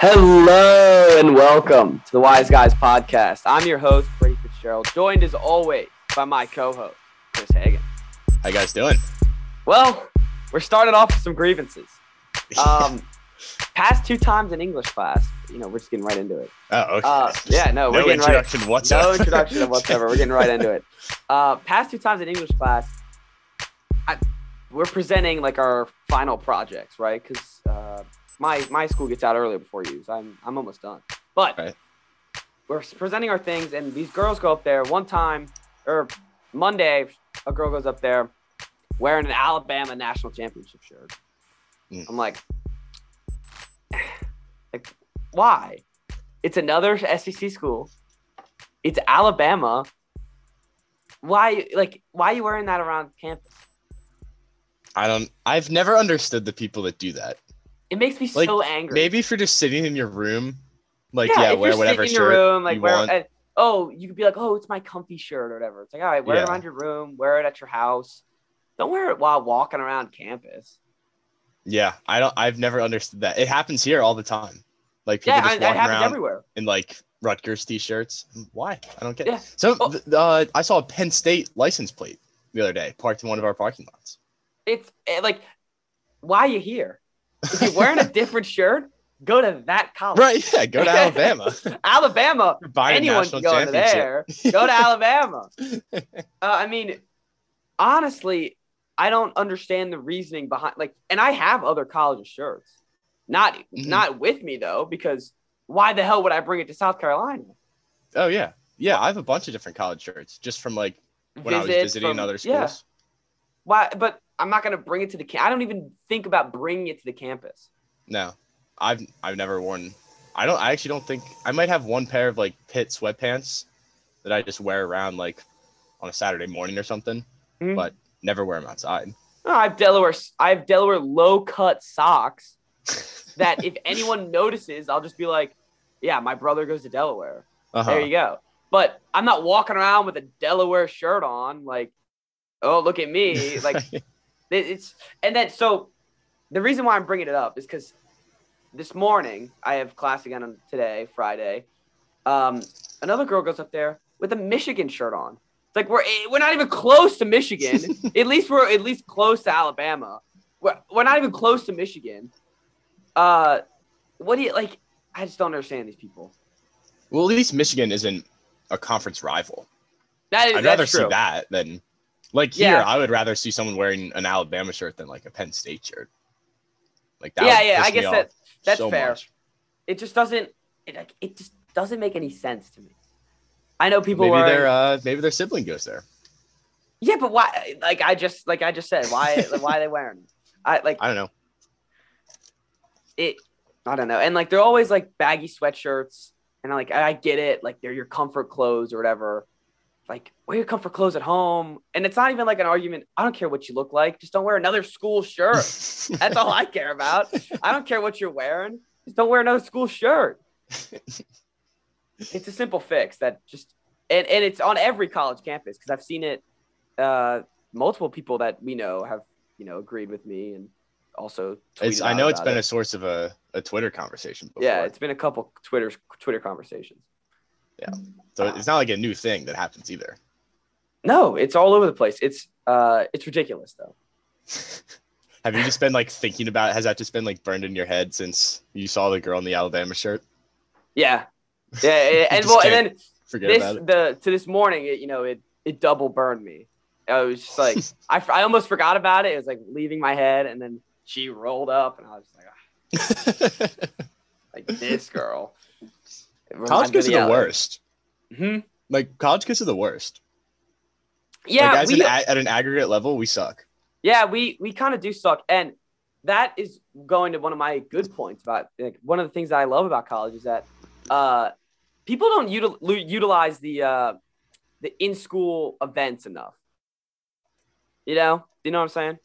Hello and welcome to the Wise Guys podcast. I'm your host, Brady Fitzgerald, joined as always by my co-host, Chris Hagan. How you guys doing? Well, we're starting off with some grievances. Um, past two times in English class, you know, we're just getting right into it. Oh, okay. Uh, yeah, no, we're no getting right. introduction whatsoever. No introduction whatsoever. We're getting right into it. Uh, past two times in English class, I, we're presenting like our final projects, right? Because uh, my my school gets out earlier before you, so I'm I'm almost done. But Right. we're presenting our things, and these girls go up there one time, or Monday, a girl goes up there wearing an Alabama national championship shirt. Mm. I'm like, like, why? It's another SEC school. It's Alabama. Why, like, why are you wearing that around campus? I don't. I've never understood the people that do that. It makes me Like, so angry. Maybe if you're just sitting in your room, like yeah, yeah, wear whatever in shirt your room, like you wear, want. and- oh, you could be like, oh, it's my comfy shirt or whatever. It's like, all right, wear it around your room, wear it at your house. Don't wear it while walking around campus. yeah, I don't. I've never understood that. It happens here all the time. Like people Yeah, I, just that walking happens around everywhere. in like Rutgers t-shirts. Why? I don't get. Yeah. it. So Oh. uh, I saw a Penn State license plate the other day parked in one of our parking lots. It's eh, like, why are you here? If you're wearing a different shirt, go to that college. Right? Yeah. Go to Alabama. Alabama, a anyone can go to there. Go to Alabama. Uh, I mean, honestly, I don't understand the reasoning behind like, and I have other college shirts, not Mhm. not with me though, because why the hell would I bring it to South Carolina? Oh yeah, yeah. I have a bunch of different college shirts just from like when I was visiting from- other yeah. schools. Why? But I'm not gonna bring it to the. Cam- I don't even think about bringing it to the campus. No, I've I've never worn. I don't. I actually don't think I might have one pair of like Pitt sweatpants that I just wear around like on a Saturday morning or something, Mhm. but never wear them outside. Oh, I have Delaware. I have Delaware low cut socks that if anyone notices, I'll just be like, "Yeah, my brother goes to Delaware." Uh-huh. There you go. But I'm not walking around with a Delaware shirt on, like, oh, look at me. Like, it's, and then, so the reason why I'm bringing it up is because this morning, I have class again on today, Friday. Um, another girl goes up there with a Michigan shirt on. It's like, we're, eh, we're not even close to Michigan. at least we're at least close to Alabama. We're, we're not even close to Michigan. Uh, what do you, like, I just don't understand these people. well, at least Michigan isn't a conference rival. That is, I'd rather that's see that than like here. Yeah. I would rather see someone wearing an Alabama shirt than like a Penn State shirt. Like that. Yeah, would yeah, I guess that- that's so fair. much. it just doesn't it, like, it just doesn't make any sense to me. I know people Maybe their uh, maybe their sibling goes there. yeah, but why? Like I just like I just said, why why are they wearing? I like I don't know. it. I don't know, and like they're always like baggy sweatshirts, and like I get it, like they're your comfort clothes or whatever. Like wear your comfort clothes at home, and it's not even like an argument. I don't care what you look like, just don't wear another school shirt. That's all I care about. I don't care what you're wearing. Just don't wear another school shirt. it's a simple fix that just and, and it's on every college campus because I've seen it. Uh, multiple people that we know have you know agreed with me and also. It's, I know it's been it. a source of a, a Twitter conversation before. yeah. It's been a couple Twitter Twitter conversations. So it's not like a new thing that happens either. No, it's all over the place. It's uh, it's ridiculous though. Have you just been like thinking about? Has that just been like burned in your head since you saw the girl in the Alabama shirt? Yeah, yeah, yeah, and well, and then Forget this about it. the to this morning, it, you know, it it double burned me. I was just like, I, I almost forgot about it. It was like leaving my head, and then she rolled up, and I was just like, ah, like this girl. College kids are the worst. Mhm. Like college kids are the worst. Yeah, like, we, an, at an aggregate level, we suck. yeah, we we kind of do suck, and that is going to one of my good points about like, one of the things that I love about college is that uh, people don't util- utilize the uh, the in school events enough. You know, you know what I'm saying?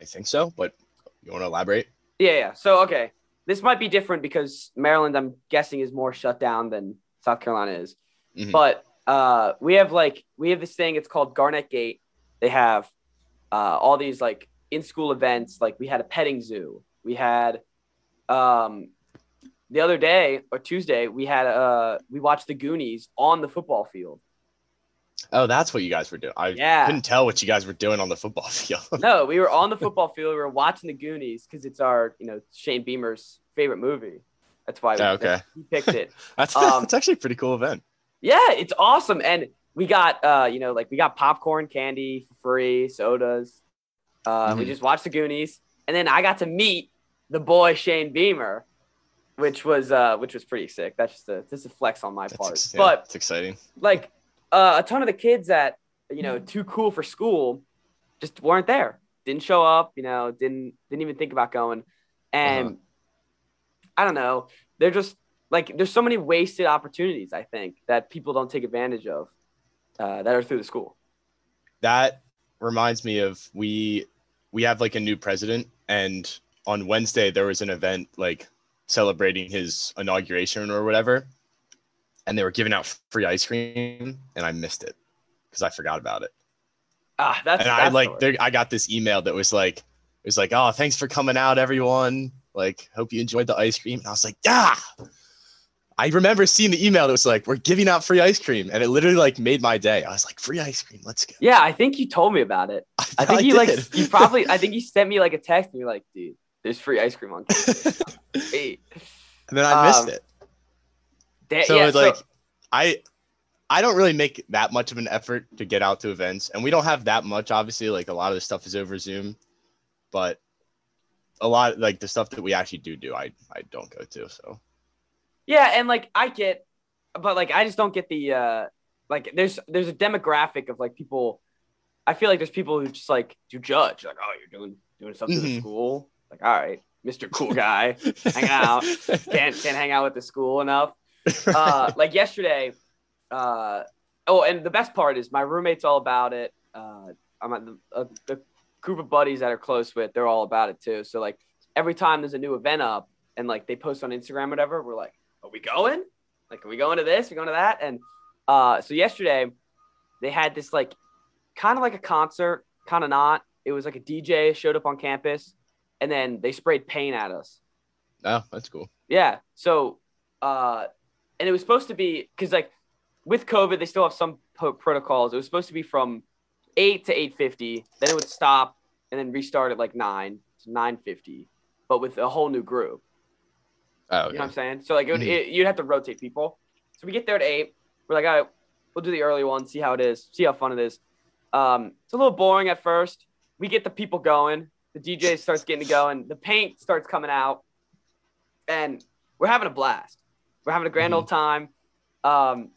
I think so, but you want to elaborate? Yeah, yeah. So okay, this might be different because Maryland, I'm guessing, is more shut down than South Carolina is. Mhm. But uh, we have like we have this thing. It's called Garnet Gate. They have uh, all these like in school events. Like we had a petting zoo. We had um, the other day or Tuesday, we had uh we watched the Goonies on the football field. Oh, that's what you guys were doing. I Yeah. couldn't tell what you guys were doing on the football field. No, we were on the football field. We were watching the Goonies because it's our, you know, Shane Beamer's favorite movie. That's why we, Oh, okay. he picked it. that's Um, that's actually a pretty cool event. Yeah, it's awesome. And we got uh, you know, like we got popcorn, candy for free, sodas. Uh, we Mhm. just watched the Goonies, and then I got to meet the boy Shane Beamer, which was uh, which was pretty sick. That's just a just a flex on my That's part. ex- yeah, But it's exciting. like uh, a ton of the kids that you know too cool for school just weren't there. Didn't show up. You know, didn't didn't even think about going. And Uh-huh. I don't know. They're just like there's so many wasted opportunities. I think that people don't take advantage of uh, that are through the school. That reminds me of we we have like a new president and on Wednesday there was an event like celebrating his inauguration or whatever and they were giving out free ice cream and I missed it because I forgot about it. Ah, that's and I like there, I got this email that was like it was like oh thanks for coming out everyone like hope you enjoyed the ice cream and I was like yeah I remember seeing the email that was like we're giving out free ice cream and it literally like made my day I was like free ice cream let's go Yeah, I think you told me about it. I think you like you probably I think you sent me like a text and you're like, dude, there's free ice cream on. Hey. and then I missed Um, it Da- so yeah, it's like I I don't really make that much of an effort to get out to events and we don't have that much obviously like a lot of the stuff is over Zoom but a lot like the stuff that we actually do do I I don't go to so Yeah, and like I get, but like I just don't get the uh like there's there's a demographic of like people. I feel like there's people who just like do judge like oh you're doing doing something Mhm. at school like all right Mr. Cool Guy hang out can't can't hang out with the school enough. Uh, like yesterday, uh oh and the best part is my roommate's all about it. Uh, I'm at the, uh, the group of buddies that are close with they're all about it too. So like every time there's a new event up and like they post on Instagram or whatever, we're like are we going? Like, are we going to this? we going to that? And uh, so yesterday, they had this like kind of like a concert, kind of not. It was like a DJ showed up on campus, and then they sprayed paint at us. oh that's cool Yeah. So, uh, and it was supposed to be because like with COVID, they still have some po- protocols. It was supposed to be from eight to eight fifty. Then it would stop and then restart at like nine to nine fifty, but with a whole new group. oh You know what I'm saying? So like it would, Mhm. it, you'd have to rotate people. So we get there at eight. We're like, all right, we'll do the early one, see how it is, see how fun it is. Um, it's a little boring at first. We get the people going. The DJ starts getting to going. The paint starts coming out, and we're having a blast. We're having a grand Mhm. old time. Um,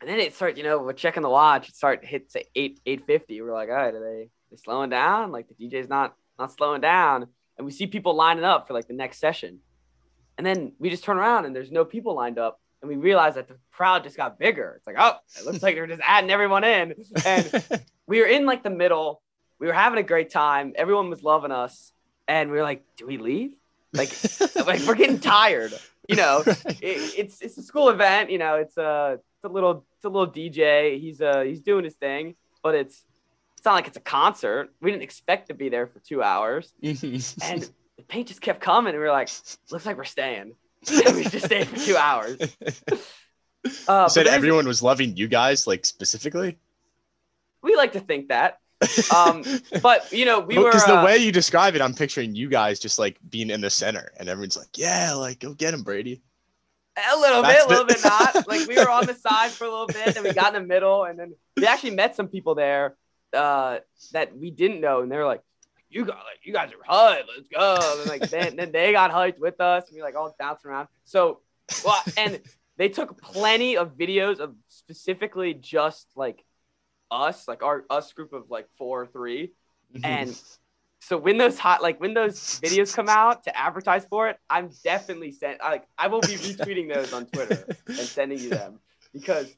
and then it starts, you know, we're checking the watch. It start hits at eight eight fifty. We're like, all right, are they they slowing down? Like the DJ's not not slowing down. And we see people lining up for like the next session. And then we just turn around and there's no people lined up. And we realize that the crowd just got bigger. It's like, oh, it looks like they're just adding everyone in. And we were in like the middle. We were having a great time. Everyone was loving us. And we were like, do we leave? Like, like we're getting tired. You know, it, it's it's a school event. You know, it's a it's a little it's a little DJ. He's uh he's doing his thing, but it's it's not like it's a concert. We didn't expect to be there for two hours, and the paint just kept coming. And we were like, looks like we're staying. We just stayed for two hours. Uh, You said everyone was loving you guys, like specifically. We like to think that, Um, but you know, we were. because the uh, way you describe it, I'm picturing you guys just like being in the center, and everyone's like, "Yeah, like go get him, Brady." A little That's bit, a little bit not. Like we were on the side for a little bit, and we got in the middle, and then we actually met some people there uh, that we didn't know, and they were like, "You got, like, you guys are hyped. Let's go!" And like then, then they got hyped with us, and we like all bouncing around. So, well, and they took plenty of videos of specifically just like us, like our us group of like four or three, and so when those hot like when those videos come out to advertise for it, I'm definitely sent like I will be retweeting those on Twitter and sending you them because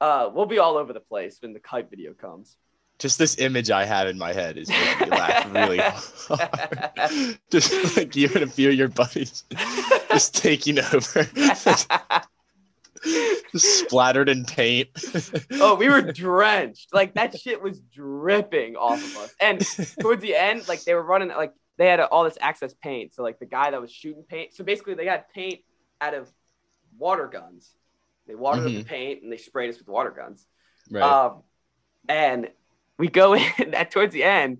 uh we'll be all over the place when the kite video comes. just this image I have in my head is making me laugh really hard. just like you and a few of your buddies just taking over, splattered in paint. oh, we were drenched. Like that shit was dripping off of us. And towards the end, like they were running like they had all this access paint. So like the guy that was shooting paint. So basically they got paint out of water guns. They watered Mhm. up the paint and they sprayed us with water guns. Right. Um, and we go in at towards the end.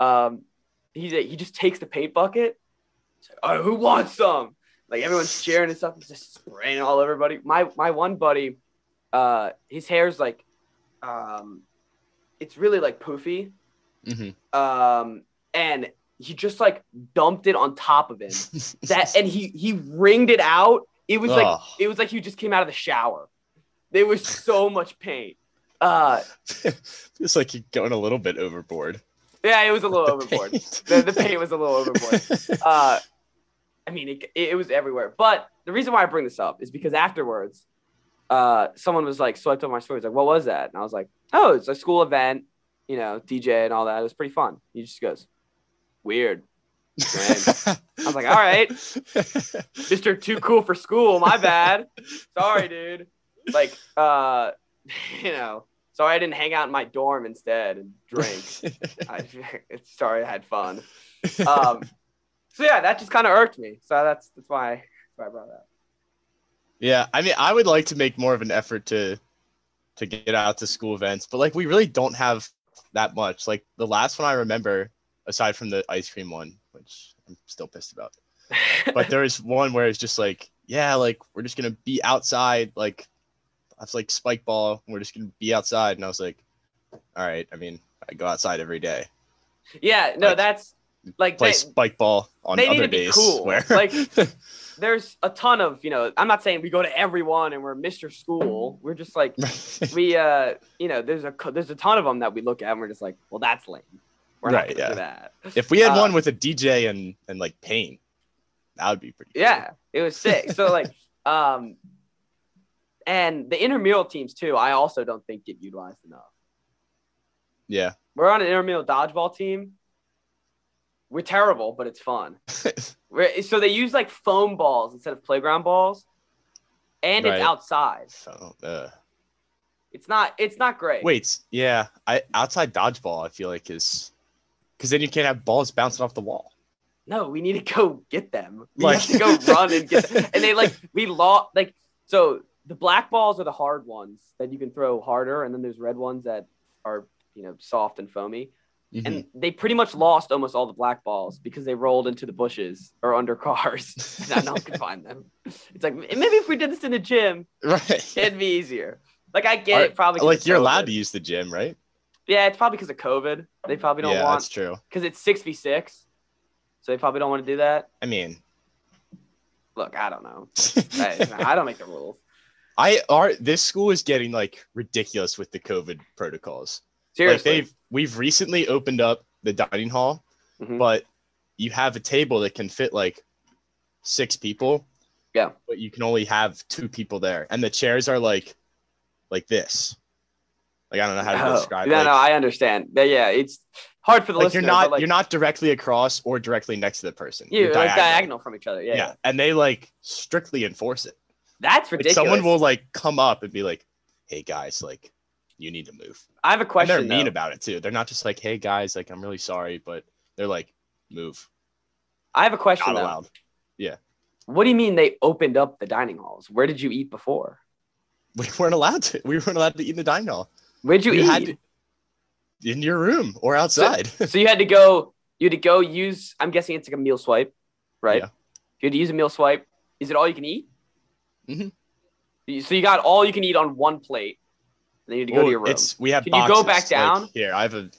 Um, he he just takes the paint bucket. Like, "All right, who wants some? Like everyone's cheering and stuff. He's just spraying all over everybody. My my one buddy, uh, his hair's like, um, it's really like poofy. Mhm. Um, and he just like dumped it on top of him. That and he he wringed it out. It was like it was like he just came out of the shower. There was so much paint. Uh, it's like you're going a little bit overboard. yeah, it was a little overboard. The, the paint was a little overboard. Uh, I mean, it, it was everywhere. But the reason why I bring this up is because afterwards, uh, someone was like, swiped up my story. He's like, what was that? And I was like, oh, it's a school event, you know, DJ and all that. It was pretty fun. He just goes, weird. I was like, all right, Mr. Too Cool for School. My bad. Sorry, dude. Like, uh, you know, sorry I didn't hang out in my dorm instead and drink. I, sorry I had fun. Um, so yeah, that just kind of irked me. So that's that's why, that's why I brought that. yeah, I mean, I would like to make more of an effort to to get out to school events, but like we really don't have that much. Like the last one I remember, aside from the ice cream one, which I'm still pissed about, but there was one where it's just like, yeah, like we're just gonna be outside, like that's like spike ball. We're just gonna be outside, and I was like, all right. I mean, I go outside every day, yeah, no, Like, that's like play they- spike ball on they other days. cool. Where Like- there's a ton of you know. I'm not saying we go to everyone and we're Mr. School. We're just like we uh you know there's a there's a ton of them that we look at and we're just like well that's lame. We're Right, gonna do yeah. that. if we had Uh, one with a DJ and and like pain, that would be pretty. cool. Yeah, it was sick. So like, um, and the intramural teams too. I also don't think get utilized enough. Yeah. We're on an intramural dodgeball team. We're terrible, but it's fun. So they use like foam balls instead of playground balls, and Right. it's outside. So, uh, It's not. It's not great. wait, yeah, I outside dodgeball I feel like is because then you can't have balls bouncing off the wall. No, we need to go get them. We Like- have to go run and get them. And they like we lost like so the black balls are the hard ones that you can throw harder, and then there's red ones that are you know soft and foamy. Mhm. And they pretty much lost almost all the black balls because they rolled into the bushes or under cars. and no one could find them. It's like maybe if we did this in a gym, right. it'd be easier. Like I get Are- it, probably like you're allowed to use the gym, right? Yeah, it's probably because of COVID. They probably don't yeah, want that's true. because it's six v six, so they probably don't want to do that. I mean, Look, I don't know. I don't make the rules. I are this school is getting like ridiculous with the COVID protocols. Like Seriously. they've we've recently opened up the dining hall, Mhm. but you have a table that can fit like six people. Yeah. But you can only have two people there, and the chairs are like like this. Like I don't know how to Oh, describe. no, like, no, I understand. Yeah, yeah, it's hard for the like listener. you're not like, you're not directly across or directly next to the person. you're, You're like diagonal from each other. Yeah, Yeah. and they like strictly enforce it. that's Like ridiculous. someone will like come up and be like, "Hey guys, like you need to move." I have a And question. they're mean though. about it too. They're not just like, "Hey guys, like I'm really sorry," but they're like, "Move." I have a question. Not though. allowed. Yeah. What do you mean they opened up the dining halls? Where did you eat before? We weren't allowed to. We weren't allowed to eat in the dining hall. Where'd you eat? to- in your room or outside. so you had to go. You had to go use. I'm guessing it's like a meal swipe, right? Yeah. You had to use a meal swipe. Is it all you can eat? Mm-hmm. So you got all you can eat on one plate. Then you had to go to your room. It's we have. Can you go boxes, back like, down? here, I have a.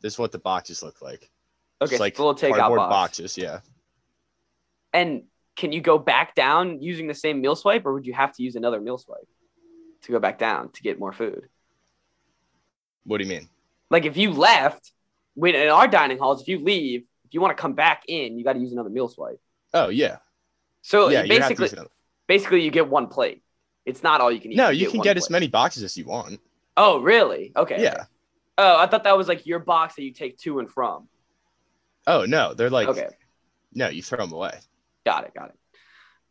This is what the boxes look like. okay, It's so like little takeout box. boxes. Yeah. And can you go back down using the same meal swipe, or would you have to use another meal swipe to go back down to get more food? What do you mean? Like if you left, when in our dining halls, if you leave, if you want to come back in, you got to use another meal swipe. Oh yeah. So yeah. You basically, another- basically you get one plate. It's not all you can eat. no, you can one get as many boxes as you want. Oh, really? Okay. Yeah. Oh, I thought that was like your box that you take to and from. Oh no, they're like okay, no, you throw them away. got it, got it.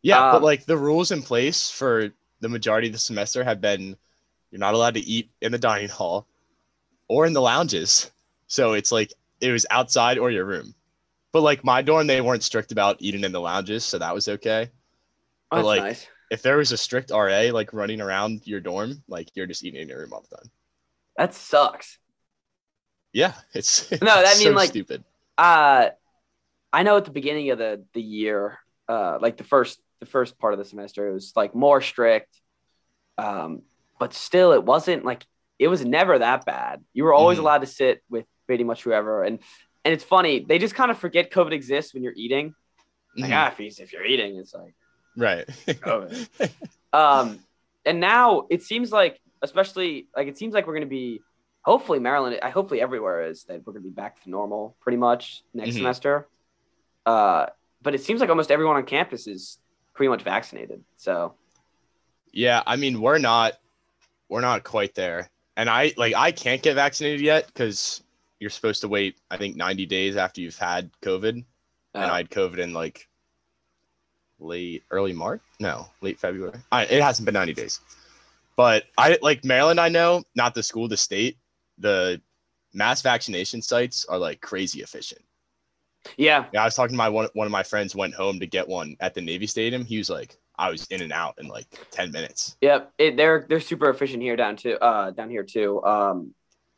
Yeah, Um, but like the rules in place for the majority of the semester have been you're not allowed to eat in the dining hall or in the lounges. So it's like it was outside or your room. But like my dorm, they weren't strict about eating in the lounges, so that was okay. Oh, But, like, nice. If there was a strict RA like running around your dorm, like you're just eating in your room all the time. That sucks. Yeah, it's No, That it's mean, like- stupid. Uh, I know at the beginning of the the year, uh, like the first the first part of the semester, it was like more strict. Um, but still, it wasn't like it was never that bad. You were always Mhm. allowed to sit with pretty much whoever, and and it's funny they just kind of forget COVID exists when you're eating. Like Mhm. ah, if, if you're eating, it's like Right. Um, and now it seems like, especially like it seems like we're gonna be, hopefully Maryland, I hopefully everywhere is that we're gonna be back to normal pretty much next Mhm. semester. Uh, but it seems like almost everyone on campus is pretty much vaccinated. So Yeah, I mean we're not we're not quite there. And I like I can't get vaccinated yet because you're supposed to wait, I think 90 days after you've had COVID. And uh, I had COVID in like late early March. No, late February. I, it hasn't been 90 days. But I like Maryland, I know, not the school, the state, the mass vaccination sites are like crazy efficient. yeah, Yeah, I was talking to my one one of my friends went home to get one at the Navy Stadium. He was like, I was in and out in like 10 minutes. Yep, it, they're they're super efficient here down to uh down here too. Um,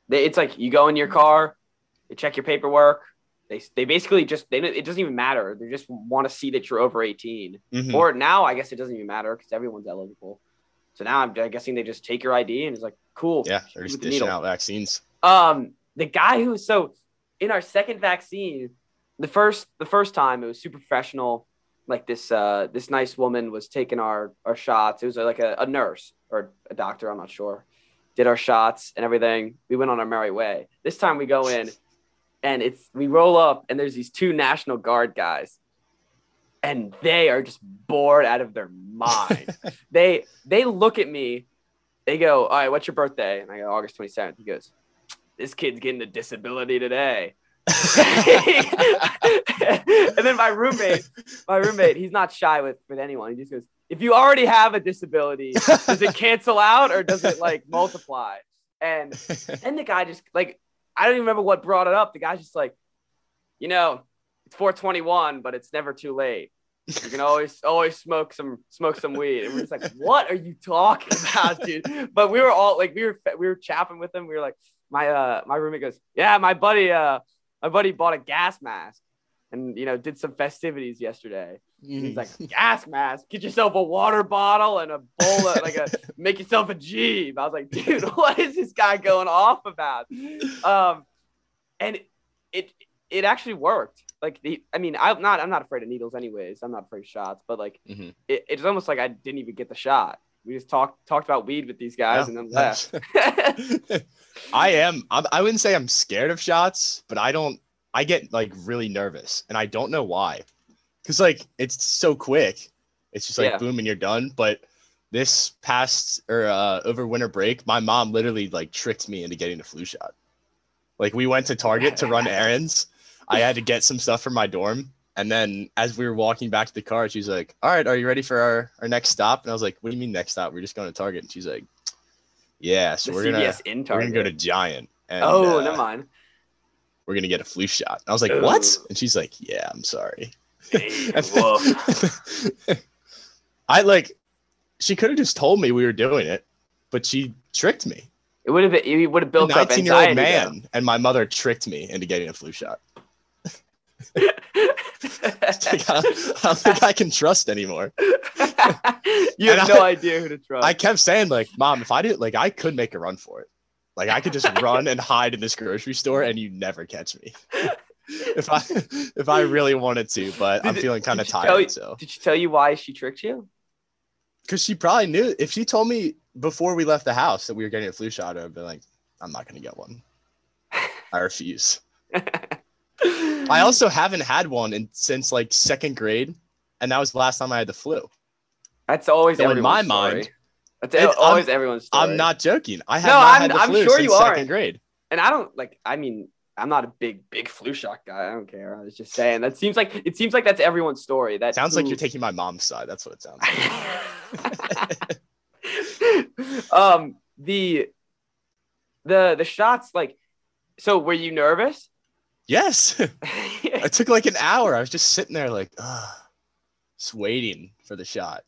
they, it's like you go in your car, you check your paperwork. They they basically just they it doesn't even matter. They just want to see that you're over 18. Mhm. Or now I guess it doesn't even matter because everyone's eligible. So now I'm guessing they just take your ID and it's like cool. yeah, they're just with the dishing out vaccines. Um, the guy who so in our second vaccine, the first the first time it was super professional. Like this uh this nice woman was taking our our shots. It was like a, a nurse or a doctor, I'm not sure. Did our shots and everything. We went on our merry way. This time we go in and it's we roll up and there's these two National Guard guys. And they are just bored out of their mind. They they look at me they go all right what's your birthday? And i go august 27th he goes this kid's getting a disability today. And then my roommate my roommate he's not shy with with anyone. He just goes if you already have a disability does it cancel out or does it like multiply? And then the guy just like i don't even remember what brought it up the guy's just like you know it's 421 but it's never too late you can always always smoke some smoke some weed. And we're just like, what are you talking about, dude? But we were all like, we were we were chapping with him. We were like, my uh my roommate goes, yeah, my buddy uh my buddy bought a gas mask, and you know did some festivities yesterday. He's like, gas mask, get yourself a water bottle and a bowl of like a make yourself a Jeep. I was like, dude, what is this guy going off about? Um, and it it actually worked. Like the, I mean, I'm not I'm not afraid of needles anyways. I'm not afraid of shots, but like Mhm. it, it's almost like I didn't even get the shot. We just talked talked about weed with these guys Yeah, and then left. I am. I'm, I wouldn't say I'm scared of shots, but I don't. I get like really nervous, and I don't know why. Cause like it's so quick. It's just like Yeah. boom and you're done. But this past or uh, over winter break, my mom literally like tricked me into getting a flu shot. Like we went to Target to run errands. I had to get some stuff from my dorm. And then as we were walking back to the car, she's like, All right, are you ready for our, our next stop? And I was like, What do you mean next stop? We're just going to Target. And she's like, Yeah, so the we're gonna we're gonna go to Giant. And, oh, uh, never mind. we're gonna get a flu shot. And I was like, What? And she's like, Yeah, I'm sorry. And-. I like she could have just told me we were doing it, but she tricked me. It would have been you would have built a up 19 year old anxiety. man and my mother tricked me into getting a flu shot. though. Like, I, don't, I don't think I can trust anymore. you And have no I- idea who to trust. I kept saying like, "Mom, if I did, like, I could make a run for it. Like, I could just run and hide in this grocery store, and you never catch me if I if I really wanted to. But I'm feeling kind of did she tell tired, you- so Did she tell you why she tricked you? because she probably knew if she told me before we left the house that we were getting a flu shot, I'd be like, I'm not gonna get one. I refuse. I also haven't had one in, since like second grade, and that was the last time I had the flu. That's always So in my story. mind, That's it- always everyone's story. I'm not joking. I have No, not I'm- had the I'm flu sure since second aren't. grade. and I don't like. I mean, I'm not a big, big flu shot guy. I don't care. I was just saying that seems like it seems like that's everyone's story. That Sounds like you're taking my mom's side. That's what it sounds like. um the the the shots like so were you nervous Yes. it took like an hour. I was just sitting there like, ugh, just waiting for the shot.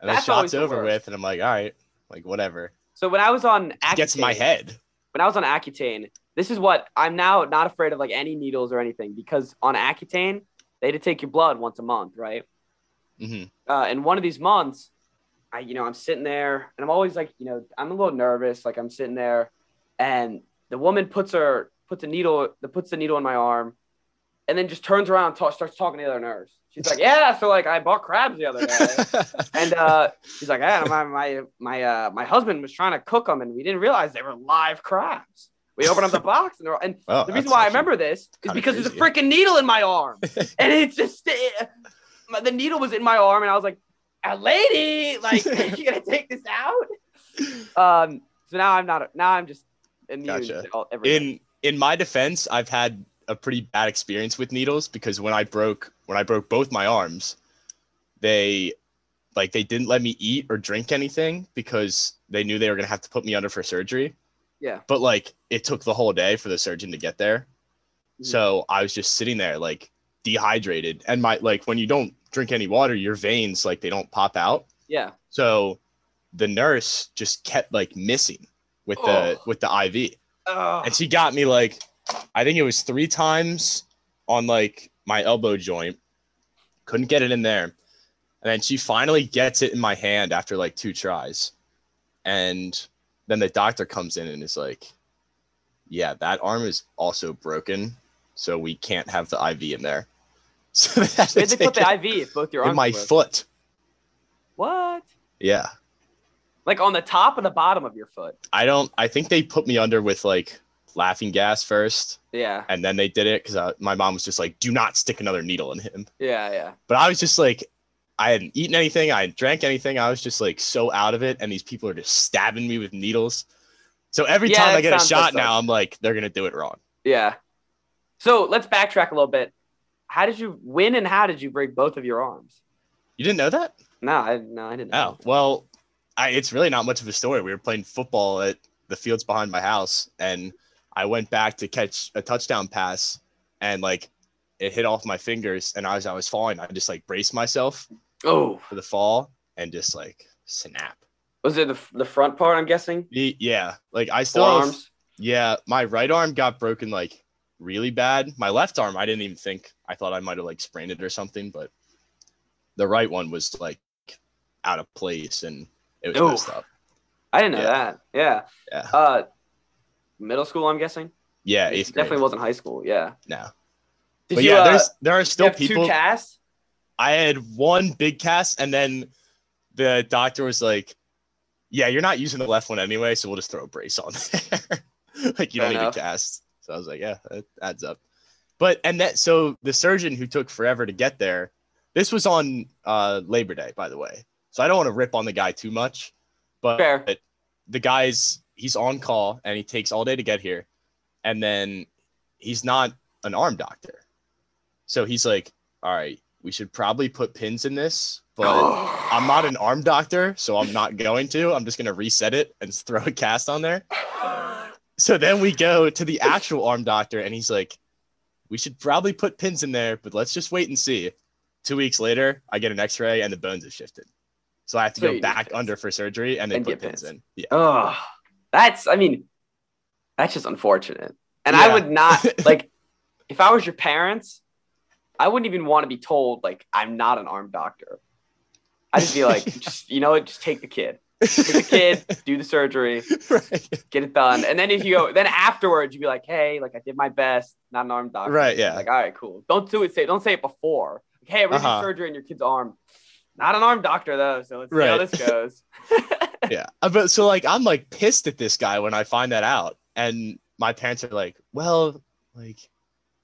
And That's the shot's over worst. with, and I'm like, all right, like whatever. so when I was on It gets my head. When I was on Accutane, this is what I'm now not afraid of like any needles or anything because on Accutane, they had to take your blood once a month, right? hmm Uh, and one of these months, I, you know, I'm sitting there and I'm always like, you know, I'm a little nervous. Like I'm sitting there and the woman puts her, puts a needle, the puts the needle in my arm and then just turns around and ta- starts talking to the other nurse. She's like, yeah, so like I bought crabs the other day. And uh, she's like, yeah, my my my uh, my husband was trying to cook them, and we didn't realize they were live crabs. We opened up the box, and, and Well, the reason why I remember this is because there's a freaking needle in my arm, and it's just it, my- the needle was in my arm, and I was like, "A lady, like, you gonna take this out?" Um, so now I'm not. Now I'm just immune Gotcha. to all, everything. in in my defense, I've had a pretty bad experience with needles because when I broke when I broke both my arms, they like they didn't let me eat or drink anything because they knew they were gonna have to put me under for surgery. Yeah. But like it took the whole day for the surgeon to get there. Mhm. So I was just sitting there like dehydrated. And my like when you don't drink any water, your veins like they don't pop out. yeah. So the nurse just kept like missing with the Oh. with the IV Ugh. and she got me like I think it was three times on like my elbow joint. Couldn't get it in there. And then she finally gets it in my hand after like two tries. And then the doctor comes in and is like, Yeah, that arm is also broken. So we can't have the IV in there. So they had to put the IV if both your in my broken? foot. What? Yeah. Like on the top or the bottom of your foot? I don't I think they put me under with like laughing gas first. Yeah. and then they did it because uh, my mom was just like, "Do not stick another needle in him." Yeah. Yeah. But I was just like, I hadn't eaten anything, I hadn't drank anything. I was just like so out of it, and these people are just stabbing me with needles. So every Yeah, time I get a shot now. I'm like, they're gonna do it wrong. Yeah. So let's backtrack a little bit. How did you win and how did you break both of your arms? You didn't know that? No, I no, I didn't know. Oh, well, I, it's really not much of a story. We were playing football at the fields behind my house, and I went back to catch a touchdown pass, and like it hit off my fingers, and as I was falling, I just like braced myself Oh, for the fall and just like snap. was it the, the front part? I'm guessing. Yeah, like I still have- yeah, my right arm got broken like really bad. My left arm, I didn't even think. I thought I might have like sprained it or something, but the right one was like out of place and it was Oof. messed up. I didn't know Yeah. that. Yeah. Yeah, Uh, middle school. I'm guessing. yeah, It eighth grade. definitely wasn't high school. Yeah. No, Did but you? yeah, uh, there's there are still have people. two casts. I had one big cast, and then the doctor was like, "Yeah, you're not using the left one anyway, so we'll just throw a brace on there. like you Fair don't need a cast." So I was like, "Yeah, that adds up." But and that so the surgeon who took forever to get there, this was on uh, Labor Day, by the way. So I don't want to rip on the guy too much, but Fair. the guy's he's on call and he takes all day to get here, and then he's not an arm doctor, so he's like, "All right, we should probably put pins in this, but I'm not an arm doctor, so I'm not going to. I'm just gonna reset it and throw a cast on there." So then we go to the actual arm doctor, and he's like, "We should probably put pins in there, but let's just wait and see." Two weeks later, I get an X-ray and the bones have shifted, so I have to So go back under for surgery, and they And put pins pins. in. Yeah, Oh, that's. I mean, that's just unfortunate. And Yeah. I would not like if I was your parents. I wouldn't even want to be told like I'm not an arm doctor. I'd just be like, just you know what, just take the kid, take the kid, do the surgery, right, get it done, and then if you go, then afterwards you'd be like, hey, like I did my best, not an arm doctor. Right, yeah. Like all right, cool. Don't do it. Say don't say it before. Like, hey, we're Uh-huh. surgery in your kid's arm. Not an arm doctor though, so let's see how this goes. yeah. Uh, But so like, I'm like pissed at this guy when I find that out, and my parents are like, "Well, like."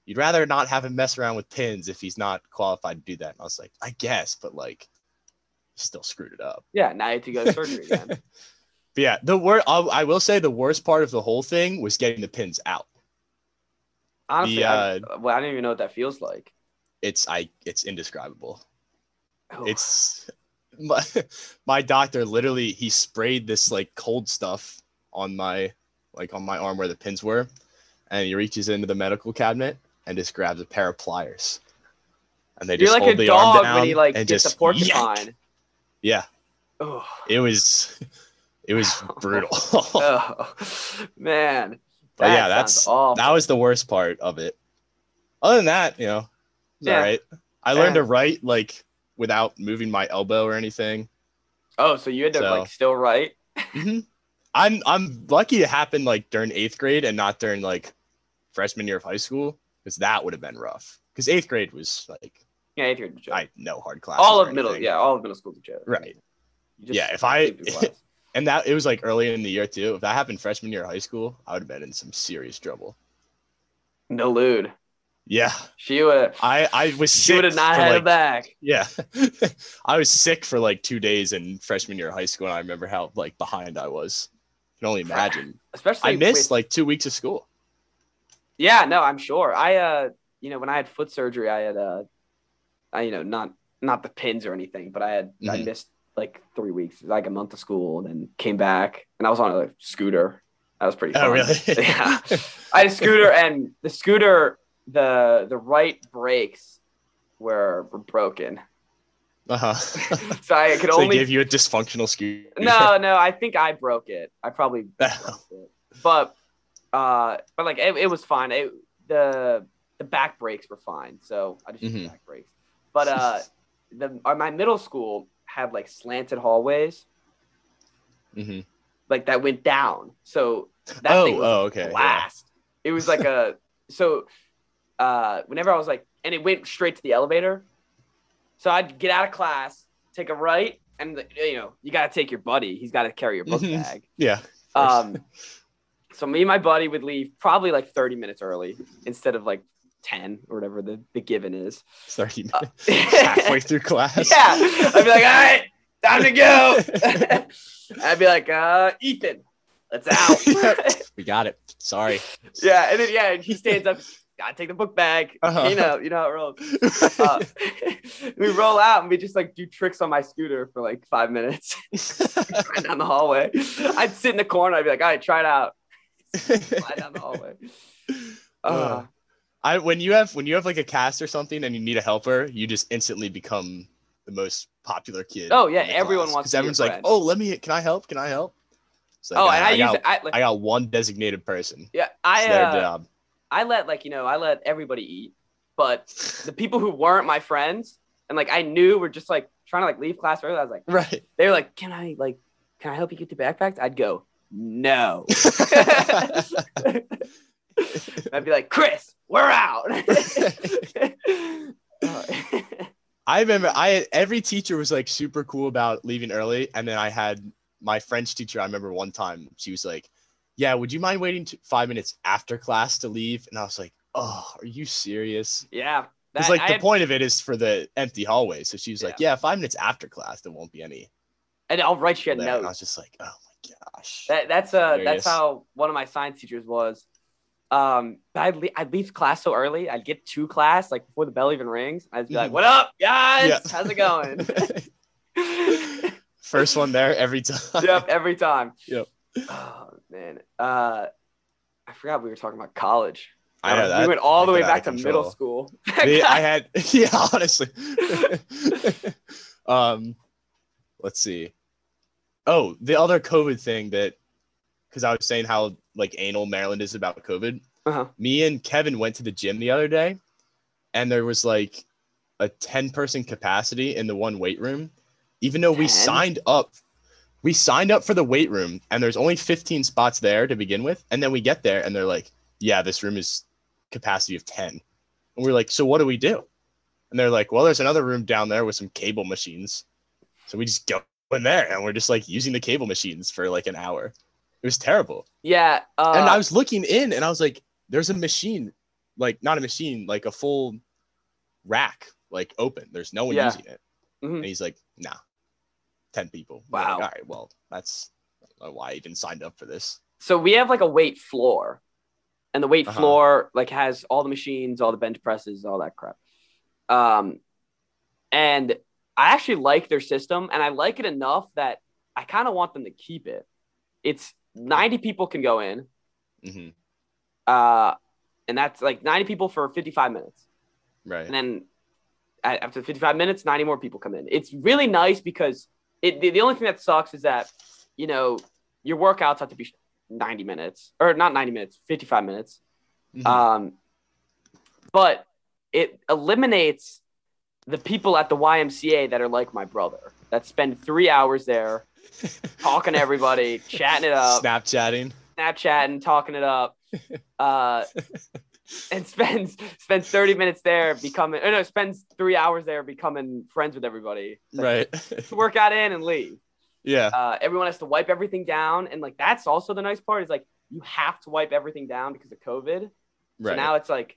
You'd rather not have him mess around with pins if he's not qualified to do that. And I was like, I guess, but like, still screwed it up. yeah, now you have to go to surgery again. But yeah, the wor- I, will say the worst part of the whole thing was getting the pins out. Honestly, The, I, well, I don't even know what that feels like. It's I it's indescribable. It's my, my doctor literally he sprayed this like cold stuff on my like on my arm where the pins were, and he reaches into the medical cabinet and just grabs a pair of pliers. And they You're just like hold a the arm dog down when he like and gets just a porcupine. yank. Yeah, Oh, it was it was brutal. oh, man. But That yeah, that's awful. that was the worst part of it. Other than that, you know, it's Yeah. all right. I learned Yeah. to write like without moving my elbow or anything. Oh, so you had to So- like still write? Mhm. I'm I'm lucky it happened like during eighth grade and not during like freshman year of high school because that would have been rough. Because eighth grade was like Yeah, eighth grade. I no hard class. all of middle, yeah, all of middle school to. Right. Just Yeah, if I- sleep through class. And that it was like early in the year too. If that happened freshman year of high school, I would have been in some serious trouble. no lewd. Yeah, She would. I I was She sick would have not had like, it back. Yeah. I was sick for like two days in freshman year of high school. And I remember how like behind I was. I can only imagine. Especially I missed with- like two weeks of school. Yeah, no, I'm sure. I uh, you know, when I had foot surgery, I had uh, I you know not not the pins or anything, but I had I Mhm. missed like three weeks, like a month of school, and then came back, and I was on a scooter. That was pretty. Fun. Oh, really? yeah, I had a scooter, and the scooter, the the right brakes were were broken, Uh-huh. so I could so only. gave you a dysfunctional scooter. no, no, I think I broke it. I probably broke it. but uh but like it, it was fine it, the the back brakes were fine so i just used the Mhm. back brakes but uh the uh, my middle school had like slanted hallways hmm like that went down so that Oh, thing was oh, okay. yeah. it was like a so uh whenever i was like and it went straight to the elevator so i'd get out of class take a right and you know you got to take your buddy he's got to carry your book Mhm. bag Yeah. um, so me and my buddy would leave probably like 30 minutes early instead of like 10 or whatever the, the given is. 30 Uh, minutes. Halfway through class. yeah. I'd be like, all right, time to go. I'd be like, uh, Ethan, let's out. we got it. Sorry. yeah. And then, yeah, and he stands up, gotta take the book bag. Uh-huh. You know, you know how it rolls. Uh, we roll out and we just like do tricks on my scooter for like five minutes right down the hallway. I'd sit in the corner. I'd be like, all right, try it out. Fly down the hallway. Uh, Uh, I when you have when you have like a cast or something and you need a helper, you just instantly become the most popular kid. Oh, yeah, everyone class. wants 'Cause to be everyone's like. "Oh, let me. Can I help? Can I help?" So oh, and I, use got, it. I, like, I got one designated person. yeah, It's I their uh, job. I let like you know I let everybody eat, but the people who weren't my friends and like I knew were just like trying to like leave class early. I was like, right. they were like, "Can I like, can I help you get the backpacks?" I'd go, "No." I'd be like, "Chris, we're out." I remember I had, every teacher was like super cool about leaving early, and then I had my French teacher. I remember one time she was like, "Yeah, would you mind waiting t- five minutes after class to leave?" And I was like, "Oh, are you serious?" yeah, It's like I the had- point of it is for the empty hallway. So she was like, "Yeah, five minutes after class, there won't be any." and I'll write you a there." And I was just like, "Oh my gosh." That, that's uh Hilarious. that's how one of my science teachers was. Um, I'd, le- I'd leave class so early. I'd get to class like before the bell even rings. I'd be like, Mhm. "What up, guys? Yeah. How's it going?" First one there every time. yep, every time. Yep. Oh man, uh, I forgot we were talking about college. I know that. we went all the way back to middle school. Me- I had yeah, honestly. um, let's see. Oh, the other COVID thing that because I was saying how like anal Maryland is about COVID. Uh-huh. Me and Kevin went to the gym the other day, and there was like a ten person capacity in the one weight room, even though we signed up. We signed up for the weight room, and there's only 15 spots there to begin with. And then we get there, and they're like, "Yeah, this room is capacity of 10." And we're like, "So what do we do?" And they're like, "Well, there's another room down there with some cable machines." So we just go in there, and we're just like using the cable machines for like an hour. It was terrible. yeah, uh, and I was looking in, and I was like, "There's a machine, like not a machine, like a full rack, like open. There's no one Yeah. using it." Mhm. And he's like, "Nah, ten people." We're like, Wow. All right, well, that's I don't know why I even signed up for this. so we have like a weight floor, and the weight Uh-huh. floor like has all the machines, all the bench presses, all that crap. Um, and I actually like their system, and I like it enough that I kind of want them to keep it. It's ninety people can go in, hmm uh, and that's like 90 people for 55 minutes. Right. And then after 55 minutes, 90 more people come in. It's really nice because it the, the only thing that sucks is that you know your workouts have to be 90 minutes or not 90 minutes, 55 minutes. Mhm. Um, but it eliminates the people at the YMCA that are like my brother that spend three hours there talking to everybody, chatting it up, Snapchatting. Snapchatting, talking it up, uh, and spends spends 30 minutes there becoming, or no, spends three hours there becoming friends with everybody. Like, Right. Workout in and leave. yeah. Uh, everyone has to wipe everything down, and like that's also the nice part is like you have to wipe everything down because of COVID. right. So now it's like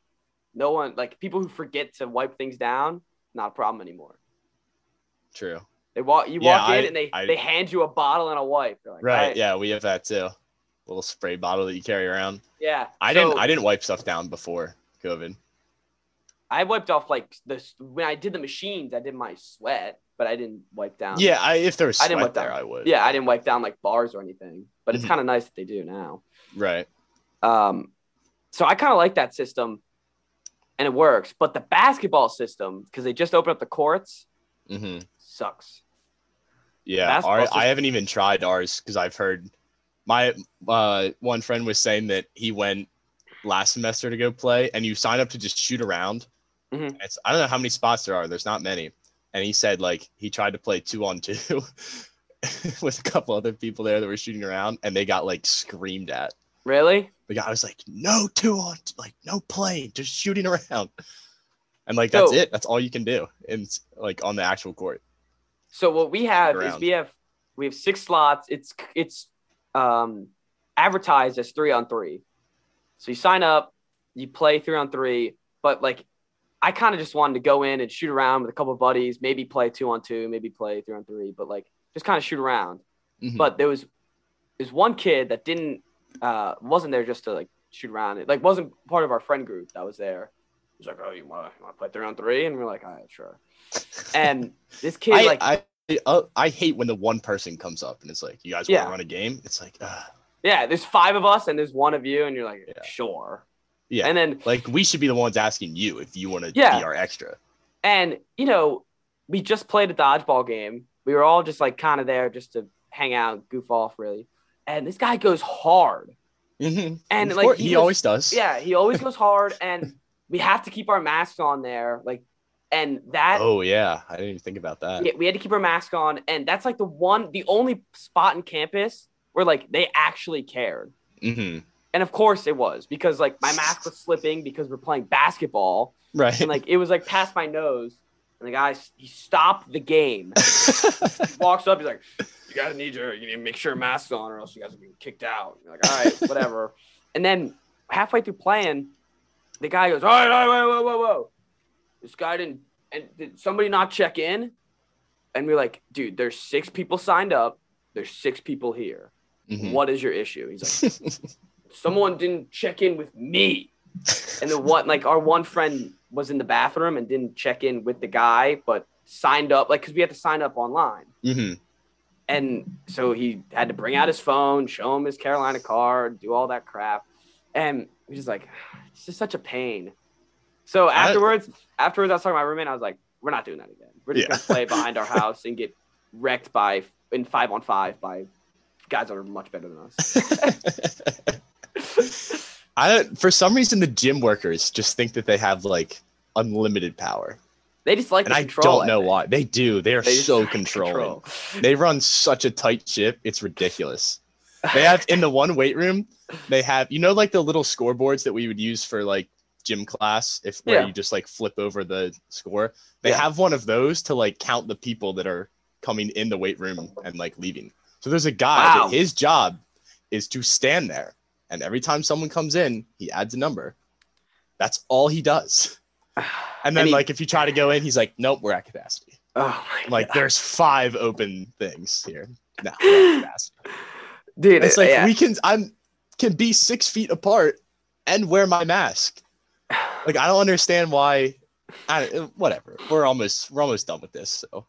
no one like people who forget to wipe things down, not a problem anymore. True. They walk you Yeah, walk in and they I- they hand you a bottle and a wipe. Like, Right. "All right." Yeah, we have that too. Little spray bottle that you carry around. Yeah. I So didn't. I didn't wipe stuff down before COVID. I wiped off like this when I did the machines. I did my sweat, but I didn't wipe down. Yeah. I, if there was I didn't wipe there, down. I would. Yeah, I didn't wipe down like bars or anything. But it's Mhm. kind of nice that they do now. Right. Um, so I kind of like that system, and it works. But the basketball system, because they just opened up the courts, hmm sucks. Yeah. Our, I haven't even tried ours because I've heard my uh, one friend was saying that he went last semester to go play, and you sign up to just shoot around. Mhm. It's I don't know how many spots there are. There's not many. And he said like he tried to play two on two with a couple other people there that were shooting around, and they got like screamed at. Really? The guy was like, "No two on, like no playing, just shooting around." And like that's So- it. That's all you can do, and like on the actual court. So what we have is we have we have six slots. It's it's um advertised as three on three. So you sign up, you play three on three, but like I kind of just wanted to go in and shoot around with a couple of buddies, maybe play two on two, maybe play three on three, but like just kind of shoot around. Mhm. But there was there's one kid that didn't uh wasn't there just to like shoot around. It like wasn't part of our friend group that was there. He's like, Oh, you you wanna play three on three? And we're like, all right, sure. And this kid I, like I, I I hate when the one person comes up and it's like, "You guys want to run a game?" It's like, uh, Yeah, there's five of us and there's one of you, and you're like, Yeah. sure. yeah, And then, like we should be the ones asking you if you want to Yeah. be our extra. and you know, we just played a dodgeball game. We were all just like kind of there just to hang out, goof off, really. And this guy goes hard. Mm-hmm. And, like, he, he was- always does. Yeah, he always goes hard, and we have to keep our masks on there. Like, and that Oh yeah, I didn't even think about that. yeah, we had to keep our mask on, and that's like the one, the only spot in campus where like they actually cared. hmm And of course it was because like my mask was slipping because we're playing basketball. Right. and like it was like past my nose, and the guy he stopped the game. He walks up, he's like, "You guys need your, you need to make sure your mask's on, or else you guys are being kicked out." You're like, "All right, whatever." and then halfway through playing, the guy goes, "All right, all right, whoa, whoa, whoa, whoa! This guy didn't, and did somebody not check in?" And we're like, "Dude, there's six people signed up. There's six people here. Mhm. What is your issue?" He's like, "Someone didn't check in with me." And then what? Like our one friend was in the bathroom and didn't check in with the guy, but signed up like because we had to sign up online. Mhm. And so he had to bring out his phone, show him his Carolina card, do all that crap. And he's just like, it's just such a pain. So I- afterwards, afterwards, I was talking to my roommate. I was like, we're not doing that again. We're just Yeah. gonna play behind our house and get wrecked by in five on five by guys that are much better than us. I don't. For some reason, the gym workers just think that they have like unlimited power, they just like and I control, don't know why. They do. They are They so controlling. control. They run such a tight ship. It's ridiculous. They have in the one weight room. They have you know like the little scoreboards that we would use for like gym class if where Yeah. you just like flip over the score. They Yeah. have one of those to like count the people that are coming in the weight room and like leaving. So there's a guy Wow. his job is to stand there, and every time someone comes in, he adds a number. That's all he does. And then he- like if you try to go in, he's like, "Nope, we're at capacity." oh my Like God. there's five open things here. No, dude, It's like yeah. we can I'm can be six feet apart and wear my mask. Like I don't understand why. I, whatever. We're almost we're almost done with this, so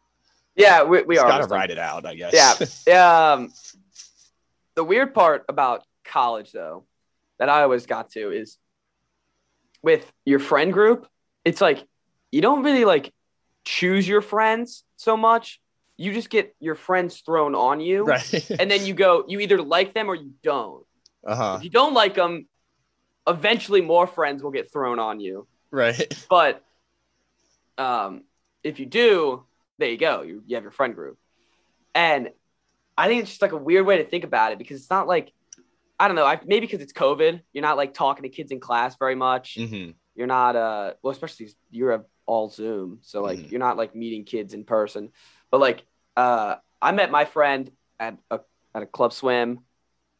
yeah, we, we just are. gotta almost done. ride it out, I guess. Yeah. Yeah. Um, the weird part about college, though, that I always got to is with your friend group, it's like you don't really like choose your friends so much. You just get your friends thrown on you, Right. and then you go. You either like them or you don't. uh huh. If you don't like them, eventually more friends will get thrown on you. Right. But um, if you do, there you go. You, you have your friend group. And I think it's just like a weird way to think about it because it's not like, I don't know, I, maybe because it's COVID, you're not like talking to kids in class very much. hmm You're not, uh, well, especially you're all Zoom. So like Mhm. you're not like meeting kids in person. But like, uh, I met my friend at a, at a club swim.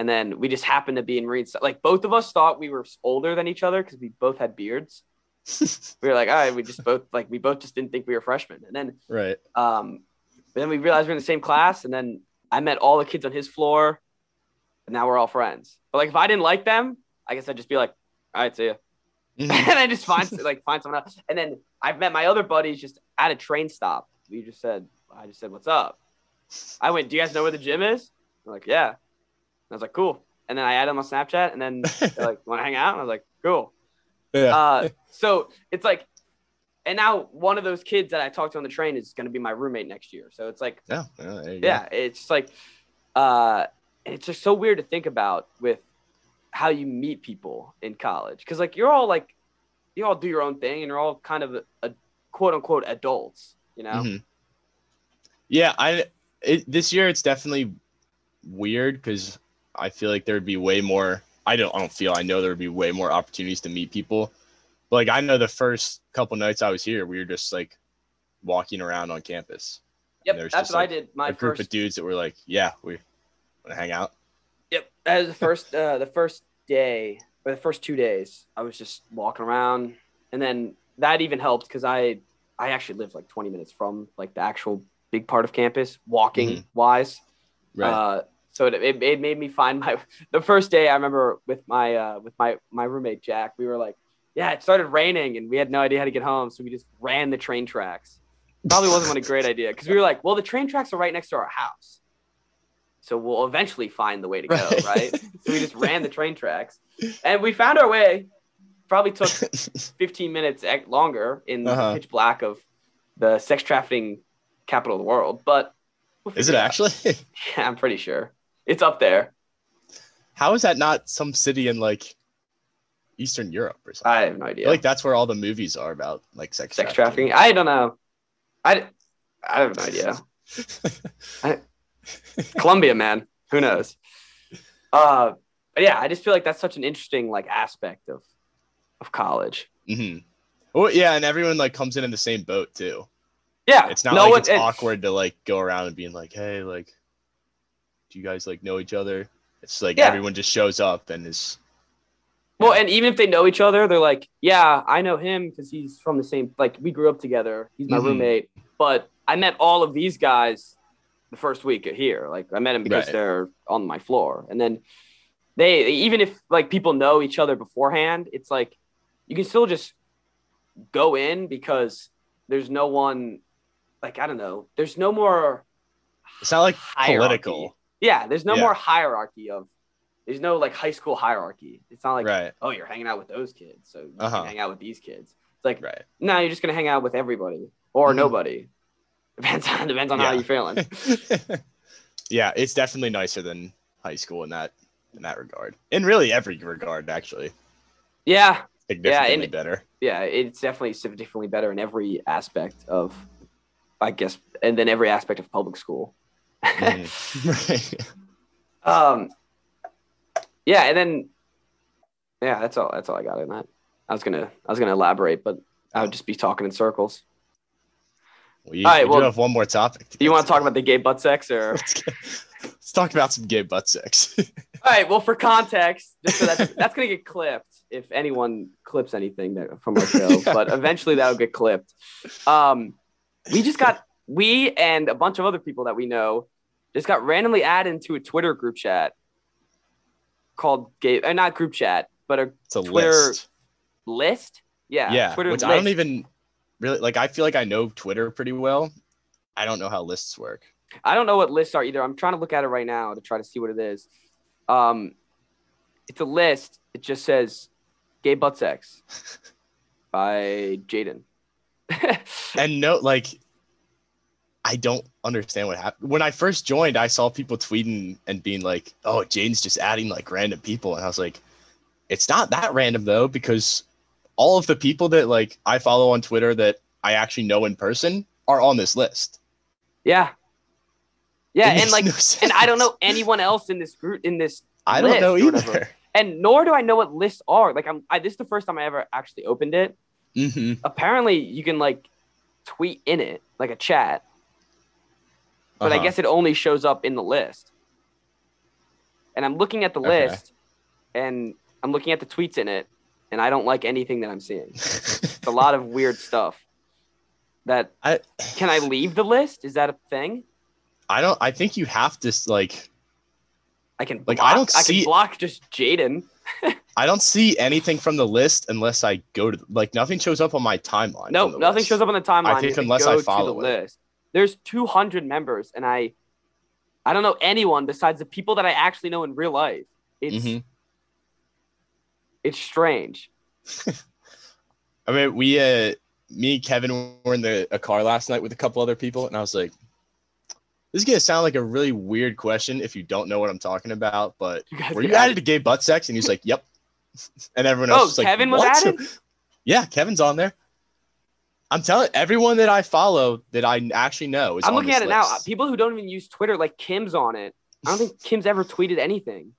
And then we just happened to be in Marine. Like both of us thought we were older than each other because we both had beards we were like, all right, we just both like we both just didn't think we were freshmen. And then right. um but then we realized we're in the same class and then I met all the kids on his floor and now we're all friends. But like if I didn't like them, I guess I'd just be like, all right, see ya. Mhm. and then just find like find someone else. And then I've met my other buddies just at a train stop. We just said, I just said, what's up? I went, do you guys know where the gym is? They're like, yeah. I was like, cool. And then I added them on Snapchat and then they're like, want to hang out? And I was like, cool. yeah. Uh, so it's like, and now one of those kids that I talked to on the train is going to be my roommate next year. So it's like, yeah. yeah, go. it's just like, uh, it's just so weird to think about with how you meet people in college because like you're all like, you all do your own thing and you're all kind of a, a quote unquote adults, you know? Mhm. Yeah, I it, this year it's definitely weird because I feel like there would be way more. I don't. I don't feel. I know there would be way more opportunities to meet people. But like I know the first couple nights I was here, we were just like walking around on campus. Yep, that's just, what like, I did. My group first of dudes that were like, "Yeah, we want to hang out." Yep. That was the first uh the first day or the first two days. I was just walking around and then that even helped because I I actually lived like 20 minutes from like the actual big part of campus, walking Mhm. wise. Right. Uh so it, it, it made me find my the first day I remember with my uh with my my roommate Jack, we were like, yeah, it started raining and we had no idea how to get home, so we just ran the train tracks. Probably wasn't a great idea because we were like, well, the train tracks are right next to our house. So we'll eventually find the way to go, Right. right? so we just ran the train tracks and we found our way. Probably took 15 minutes longer in Uh-huh. the pitch black of the sex trafficking capital of the world, but we'll Is it out. actually? Yeah, I'm pretty sure it's up there. How is that not some city in like Eastern Europe or something? I have no idea. like that's where all the movies are about like sex, sex trafficking. I don't know. I, I have no idea. Colombia, man. Who knows? Uh, but yeah, I just feel like that's such an interesting like aspect of of college. Mm-hmm. Well, yeah, and everyone like comes in in the same boat too. Yeah, It's not no like one- it's it- awkward to like go around and being like, hey, like, do you guys like know each other? It's like Yeah. everyone just shows up and is Well, and even if they know each other, they're like, "Yeah, I know him because he's from the same. Like, we grew up together. He's my Mhm. roommate." But I met all of these guys the first week here. Like, I met them because Right. they're on my floor, and then they even if like people know each other beforehand, it's like you can still just go in because there's no one. Like, I don't know. There's no more. it's not like hierarchy. political. Yeah, there's no Yeah. more hierarchy of. There's no like high school hierarchy. It's not like right. oh, you're hanging out with those kids, so you Uh-huh. hang out with these kids. It's like, Right. no, you're just gonna hang out with everybody or Mhm. nobody. Depends on depends on how you're feeling. yeah, it's definitely nicer than high school in that in that regard. In really every regard, actually. Yeah, Significantly and- better. yeah, it's definitely significantly better in every aspect of, I guess, and then every aspect of public school. Right. um, yeah, and then, yeah, that's all. That's all I got in that. I was gonna, I was gonna elaborate, but I would just be talking in circles. We, All right, we well, do have one more topic. Do you want to talk about the gay butt sex or? Let's, get- let's talk about some gay butt sex. All right. Well, for context, just so that's, that's gonna get clipped if anyone clips anything from our show, but eventually that'll get clipped. Um, we just got we and a bunch of other people that we know just got randomly added into a Twitter group chat called gay, uh, not group chat, but a it's a Twitter list. list. Yeah. Yeah, Twitter which list. I don't even really like. I feel like I know Twitter pretty well. I don't know how lists work. I don't know what lists are either. I'm trying to look at it right now to try to see what it is. Um, it's a list. It just says gay butt sex. by Jaden. and no, like, I don't understand what happened. When I first joined, I saw people tweeting and being like, "Oh, Jaden's just adding like random people," and I was like, "It's not that random though, because all of the people that like I follow on Twitter that I actually know in person are on this list." yeah. Yeah, and like no and I don't know anyone else in this group in this I don't know list or whatever. either. and nor do I know what lists are. Like I'm I, this is the first time I ever actually opened it. Mm-hmm. Apparently you can like tweet in it, like a chat, but I Uh-huh. guess it only shows up in the list. And I'm looking at the Okay. list and I'm looking at the tweets in it, and I don't like anything that I'm seeing. It's a lot of weird stuff. That I can I leave the list? Is that a thing? I don't. I think you have to like. I can Like, block, I don't I can block just Jaden. I don't see anything from the list unless I go to like nothing shows up on my timeline. No, nothing list. shows up on the timeline. I think unless I follow the it. list. There's 200 members, and I, I don't know anyone besides the people that I actually know in real life. It's Mhm. it's strange. I mean, we uh, me and Kevin were in the a car last night with a couple other people, and I was like, "This is gonna sound like a really weird question if you don't know what I'm talking about." But You were you added added. to gay butt sex? And he's like, "Yep." And everyone else Oh, was like, Kevin was "What?" added. Yeah, Kevin's on there. I'm telling everyone that I follow that I actually know is. I'm looking at it now. People who don't even use Twitter, like Kim's on it. I don't think Kim's ever tweeted anything.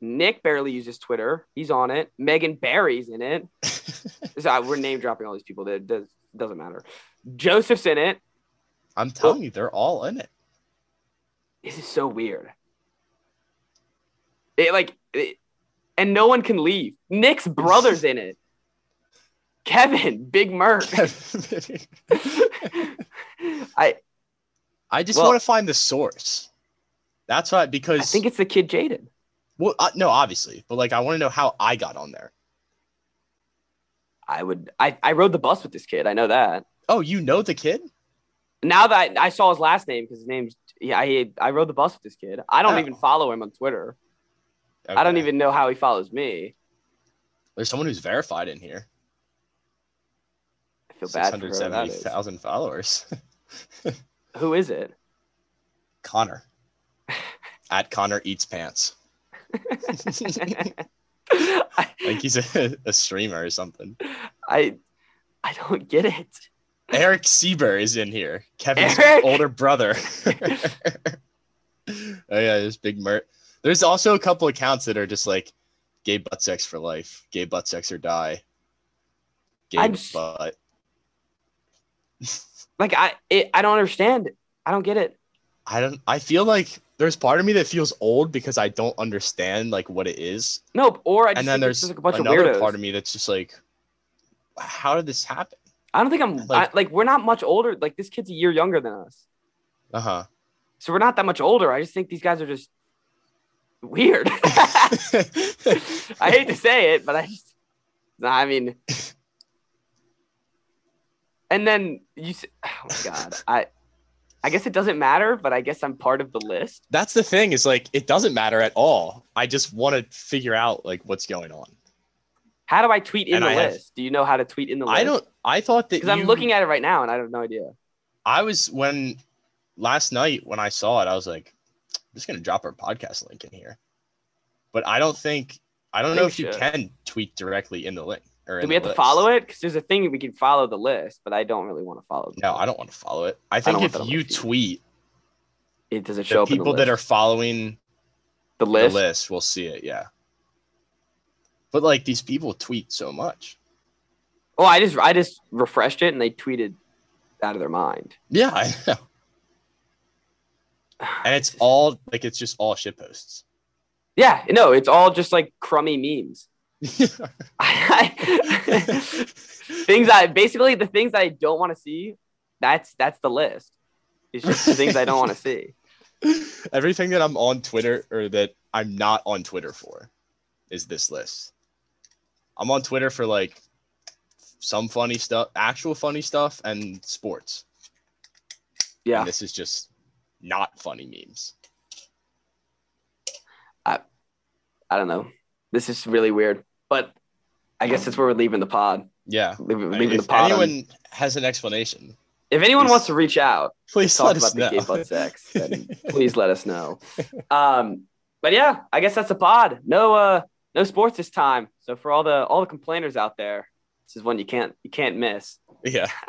Nick barely uses Twitter. He's on it. Megan Barry's in it. So, we're name dropping all these people. That does doesn't matter. Joseph's in it. I'm telling you, they're all in it. This is so weird. It like, it- and no one can leave. Nick's brother's in it. Kevin, Big Merc. I I just Well- want to find the source. That's why because I think it's the kid Jaden. well, uh, no, obviously, but like I want to know how I got on there. I would. I I rode the bus with this kid. I know that. Oh, you know the kid? Now that I, I saw his last name because his name's yeah. I I rode the bus with this kid. I don't Oh. even follow him on Twitter. I don't even know how he follows me. There's someone who's verified in here. I feel bad for hundred whoever that seventy thousand followers. Who is it? Connor. At Connor eats pants. I, I he's a, a streamer or something. I I don't get it. Eric Sieber is in here. Kevin's Eric! older brother. oh yeah, this big Mert. There's also a couple accounts that are just like gay butt sex for life, gay butt sex or die. Gay I'm butt. Like I it, I don't understand. I don't get it. I don't. I feel like there's part of me that feels old because I don't understand like what it is, No, or I just and then there's just like a bunch of another weirdos. part of me that's just like, how did this happen? I don't think I'm like- I, like we're not much older. Like this kid's a year younger than us, Uh huh. so we're not that much older. I just think these guys are just weird. I hate to say it, but I just, I mean, and then you, oh my god, I, I guess it doesn't matter, but I guess I'm part of the list. That's the thing. Is like it doesn't matter at all. I just want to figure out like what's going on. How do I tweet in And the I have- list? Do you know how to tweet in the list? I don't. I thought that because I'm looking at it right now and I have no idea. I was when last night when I saw it, I was like, I'm just gonna drop our podcast link in here. But I don't think I don't I know if you should. can tweet directly in the link. Or Do we the have to follow it? Because there's a thing we can follow the list, but I don't really want to follow. The No, list. I don't want to follow it. I think want if that on my you tweet, It does it the show the people that are following the list. the list will see it. Yeah. But like these people tweet so much. Oh, I just I just refreshed it and they tweeted out of their mind. Yeah, I know. And it's all like it's just all shit posts. yeah, no, it's all just like crummy memes. things I basically the things I don't want to see. That's that's the list. It's just the things I don't want to see. Everything that I'm on Twitter or that I'm not on Twitter for is this list. I'm on Twitter for like some funny stuff, actual funny stuff, and sports. Yeah, And this is just not funny memes. I I don't know. This is really weird, but I guess that's where we're leaving the pod. Yeah. Leave, I mean, leaving the if pod. on- anyone has an explanation, if anyone please- wants to reach out, please talk let about us the know. gay butt sex, please let us know. Um, but yeah, I guess that's a pod. No, uh, no sports this time. So for all the all the complainers out there, this is one you can't you can't miss. yeah.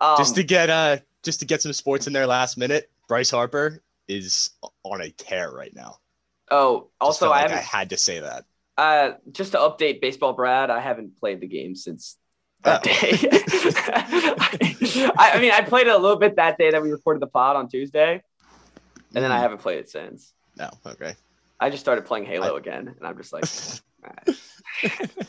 um, just to get uh just to get some sports in there last minute, Bryce Harper is on a tear right now. oh, also I like I had to say that. Uh, just to update baseball, Brad, I haven't played the game since that Oh. day. I, I mean, I played it a little bit that day that we recorded the pod on Tuesday, and then I Mm. haven't played it since. No, okay. I just started playing Halo again, and I'm just like, "Ah,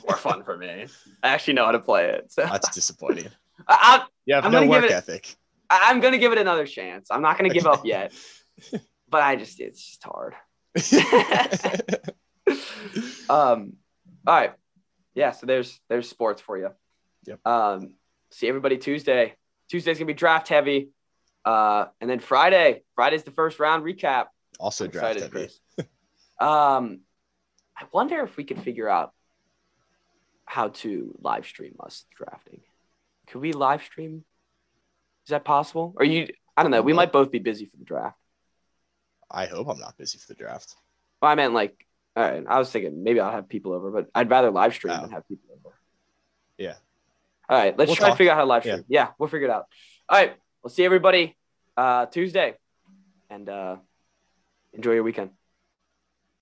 more fun for me. I actually know how to play it, so That's disappointing. I, You have I'm no work it- ethic. I, I'm gonna give it another chance. I'm not gonna give up yet, but I just it's just hard. um all right. Yeah so there's there's sports for you. Yep. um see everybody tuesday. Tuesday's gonna be draft heavy. Uh and then friday friday's the first round recap. Also I'm draft excited, heavy. Um i wonder if we could figure out how to live stream us drafting. Could we live stream? Is that possible? Or you i don't know. We might both be busy for the draft. I hope I'm not busy for the draft. Well, I meant like, all right. I was thinking maybe I'll have people over, but I'd rather live stream Oh. than have people over. Yeah. All right. Let's We'll try to figure out how to live Yeah. stream. Yeah. we'll figure it out. All right. We'll see everybody uh, Tuesday and uh, enjoy your weekend.